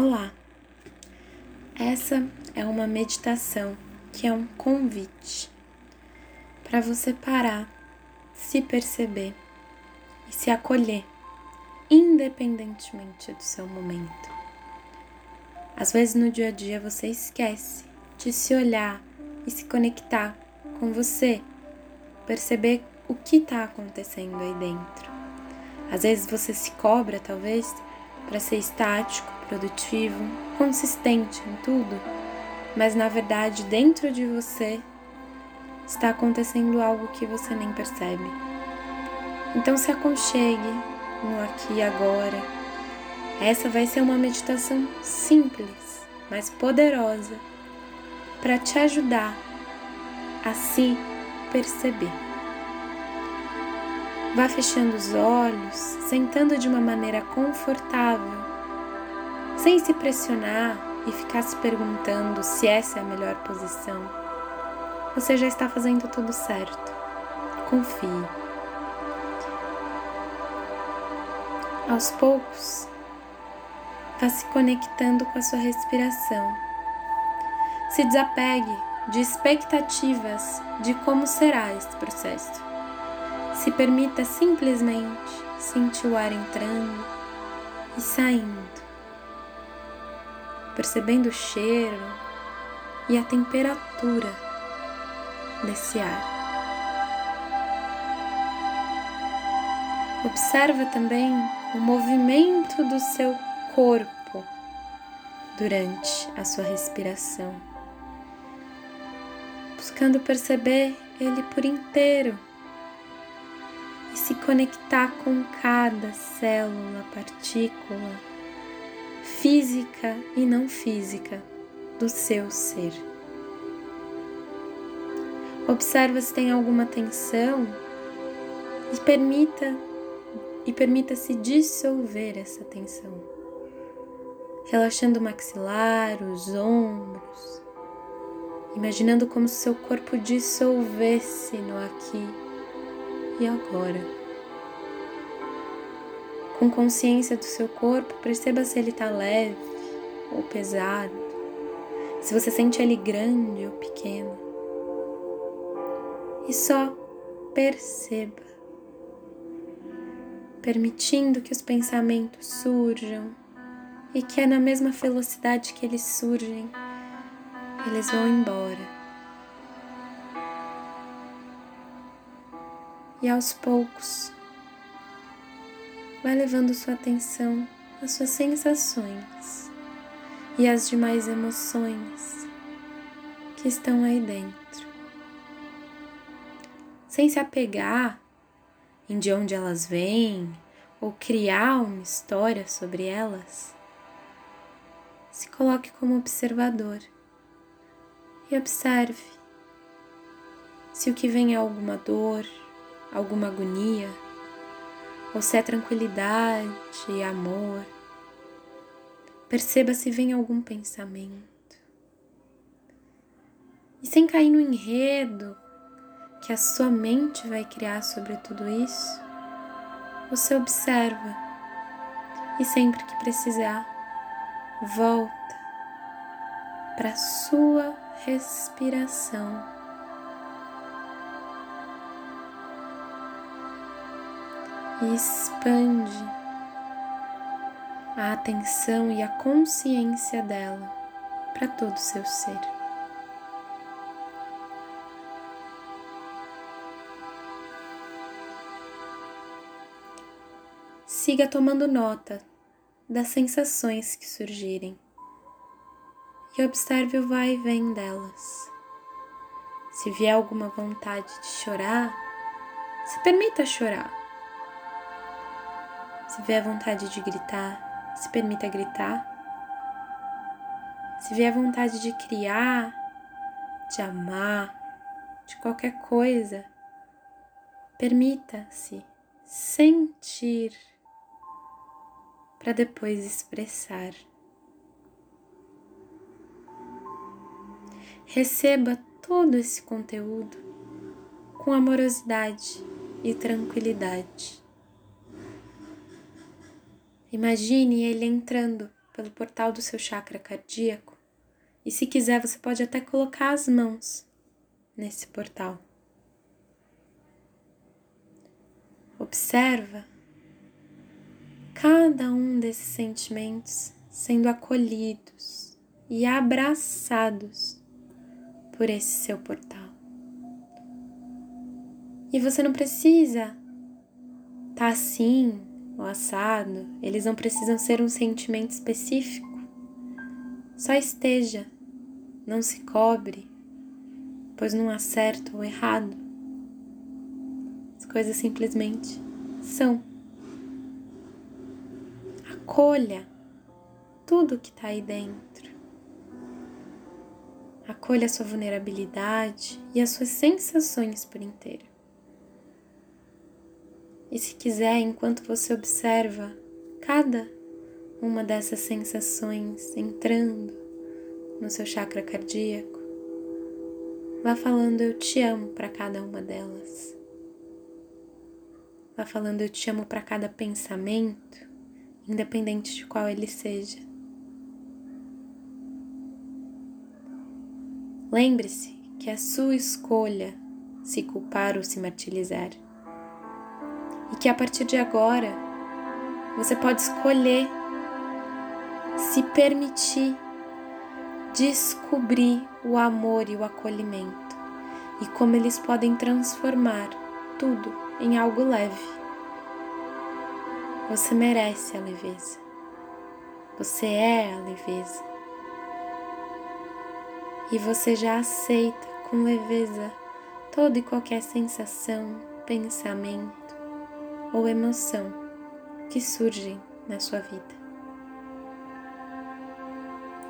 Olá! Essa é uma meditação que é um convite para você parar, se perceber e se acolher, independentemente do seu momento. Às vezes no dia a dia você esquece de se olhar e se conectar com você, perceber o que está acontecendo aí dentro. Às vezes você se cobra, talvez, para ser estático, produtivo, consistente em tudo, mas na verdade dentro de você está acontecendo algo que você nem percebe. Então se aconchegue no aqui e agora. Essa vai ser uma meditação simples, mas poderosa para te ajudar a se perceber. Vá fechando os olhos, sentando de uma maneira confortável sem se pressionar e ficar se perguntando se essa é a melhor posição. Você já está fazendo tudo certo. Confie. Aos poucos, vá se conectando com a sua respiração. Se desapegue de expectativas de como será esse processo. Se permita simplesmente sentir o ar entrando e saindo percebendo o cheiro e a temperatura desse ar. Observa também o movimento do seu corpo durante a sua respiração, buscando perceber ele por inteiro e se conectar com cada célula, partícula física e não física do seu ser. Observa se tem alguma tensão e permita e permita-se dissolver essa tensão. Relaxando o maxilar, os ombros, imaginando como se seu corpo dissolvesse no aqui e agora. Com consciência do seu corpo, perceba se ele está leve ou pesado, se você sente ele grande ou pequeno. E só perceba, permitindo que os pensamentos surjam e que é na mesma velocidade que eles surgem, eles vão embora. E aos poucos, vai levando sua atenção às suas sensações e às demais emoções que estão aí dentro. Sem se apegar em de onde elas vêm ou criar uma história sobre elas, se coloque como observador e observe se o que vem é alguma dor, alguma agonia ou se é tranquilidade e amor. Perceba se vem algum pensamento. E sem cair no enredo que a sua mente vai criar sobre tudo isso, você observa e sempre que precisar, volta para sua respiração. E expande a atenção e a consciência dela para todo o seu ser. Siga tomando nota das sensações que surgirem e observe o vai e vem delas. Se vier alguma vontade de chorar, se permita chorar se vier vontade de gritar, se permita gritar. Se vier vontade de criar, de amar, de qualquer coisa, permita-se sentir para depois expressar. Receba todo esse conteúdo com amorosidade e tranquilidade. Imagine ele entrando pelo portal do seu chakra cardíaco. E se quiser, você pode até colocar as mãos nesse portal. Observa cada um desses sentimentos sendo acolhidos e abraçados por esse seu portal. E você não precisa estar tá assim ou assado, eles não precisam ser um sentimento específico. Só esteja, não se cobre, pois não há certo ou errado. As coisas simplesmente são. Acolha tudo que está aí dentro. Acolha a sua vulnerabilidade e as suas sensações por inteiro. E se quiser, enquanto você observa cada uma dessas sensações entrando no seu chakra cardíaco, vá falando eu te amo para cada uma delas. Vá falando eu te amo para cada pensamento, independente de qual ele seja. Lembre-se que é sua escolha se culpar ou se martirizar e que a partir de agora você pode escolher se permitir descobrir o amor e o acolhimento e como eles podem transformar tudo em algo leve. Você merece a leveza. Você é a leveza. E você já aceita com leveza toda e qualquer sensação, pensamento ou emoção que surgem na sua vida.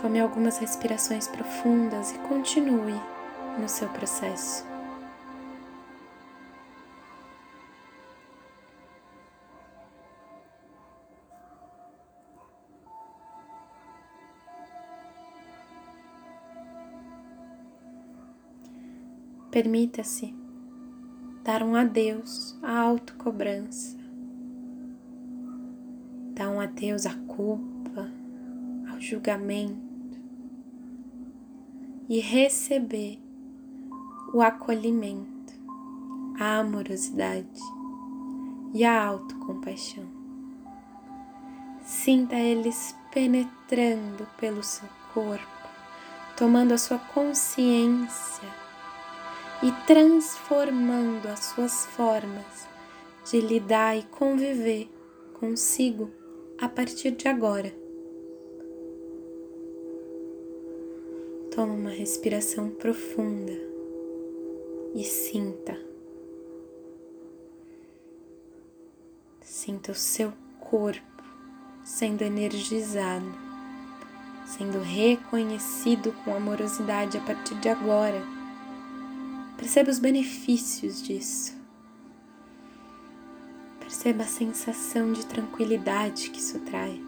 Tome algumas respirações profundas e continue no seu processo. Permita-se dar um adeus à autocobrança, dar um adeus à culpa, ao julgamento e receber o acolhimento, a amorosidade e a autocompaixão. Sinta eles penetrando pelo seu corpo, tomando a sua consciência e transformando as suas formas de lidar e conviver consigo a partir de agora. Toma uma respiração profunda e sinta. Sinta o seu corpo sendo energizado, sendo reconhecido com amorosidade a partir de agora Perceba os benefícios disso. Perceba a sensação de tranquilidade que isso traz,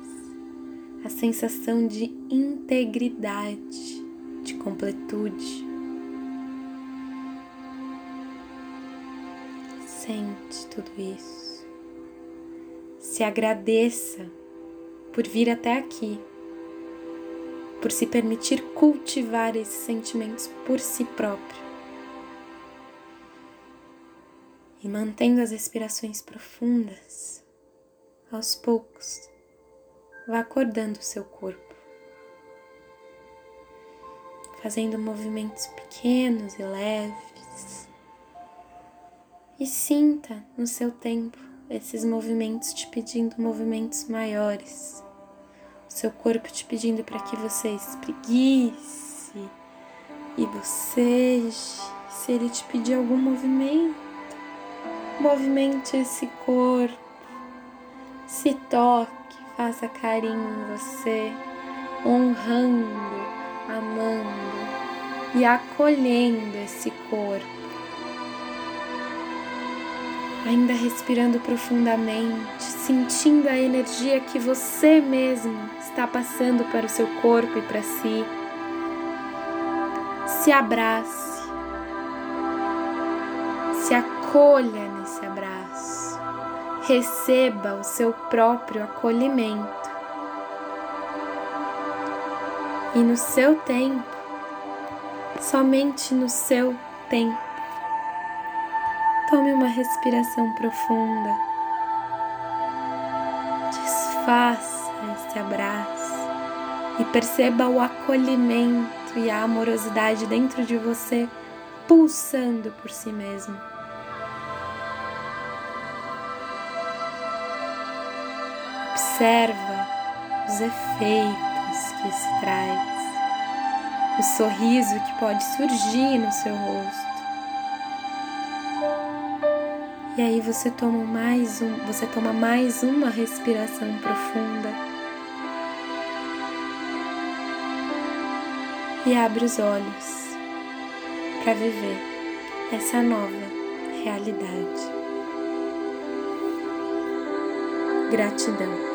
a sensação de integridade, de completude. Sente tudo isso. Se agradeça por vir até aqui, por se permitir cultivar esses sentimentos por si próprio. E mantendo as respirações profundas, aos poucos, vá acordando o seu corpo, fazendo movimentos pequenos e leves. E sinta no seu tempo esses movimentos te pedindo movimentos maiores, o seu corpo te pedindo para que você espreguice e boceje. Se ele te pedir algum movimento, Movimente esse corpo, se toque, faça carinho em você, honrando, amando e acolhendo esse corpo. Ainda respirando profundamente, sentindo a energia que você mesmo está passando para o seu corpo e para si. Se abrace, acolha esse abraço. Receba o seu próprio acolhimento. E no seu tempo, somente no seu tempo, tome uma respiração profunda. Desfaça esse abraço e perceba o acolhimento e a amorosidade dentro de você pulsando por si mesmo. Observa os efeitos que isso traz, o sorriso que pode surgir no seu rosto. E aí você toma mais um, você toma mais uma respiração profunda. E abre os olhos para viver essa nova realidade. Gratidão.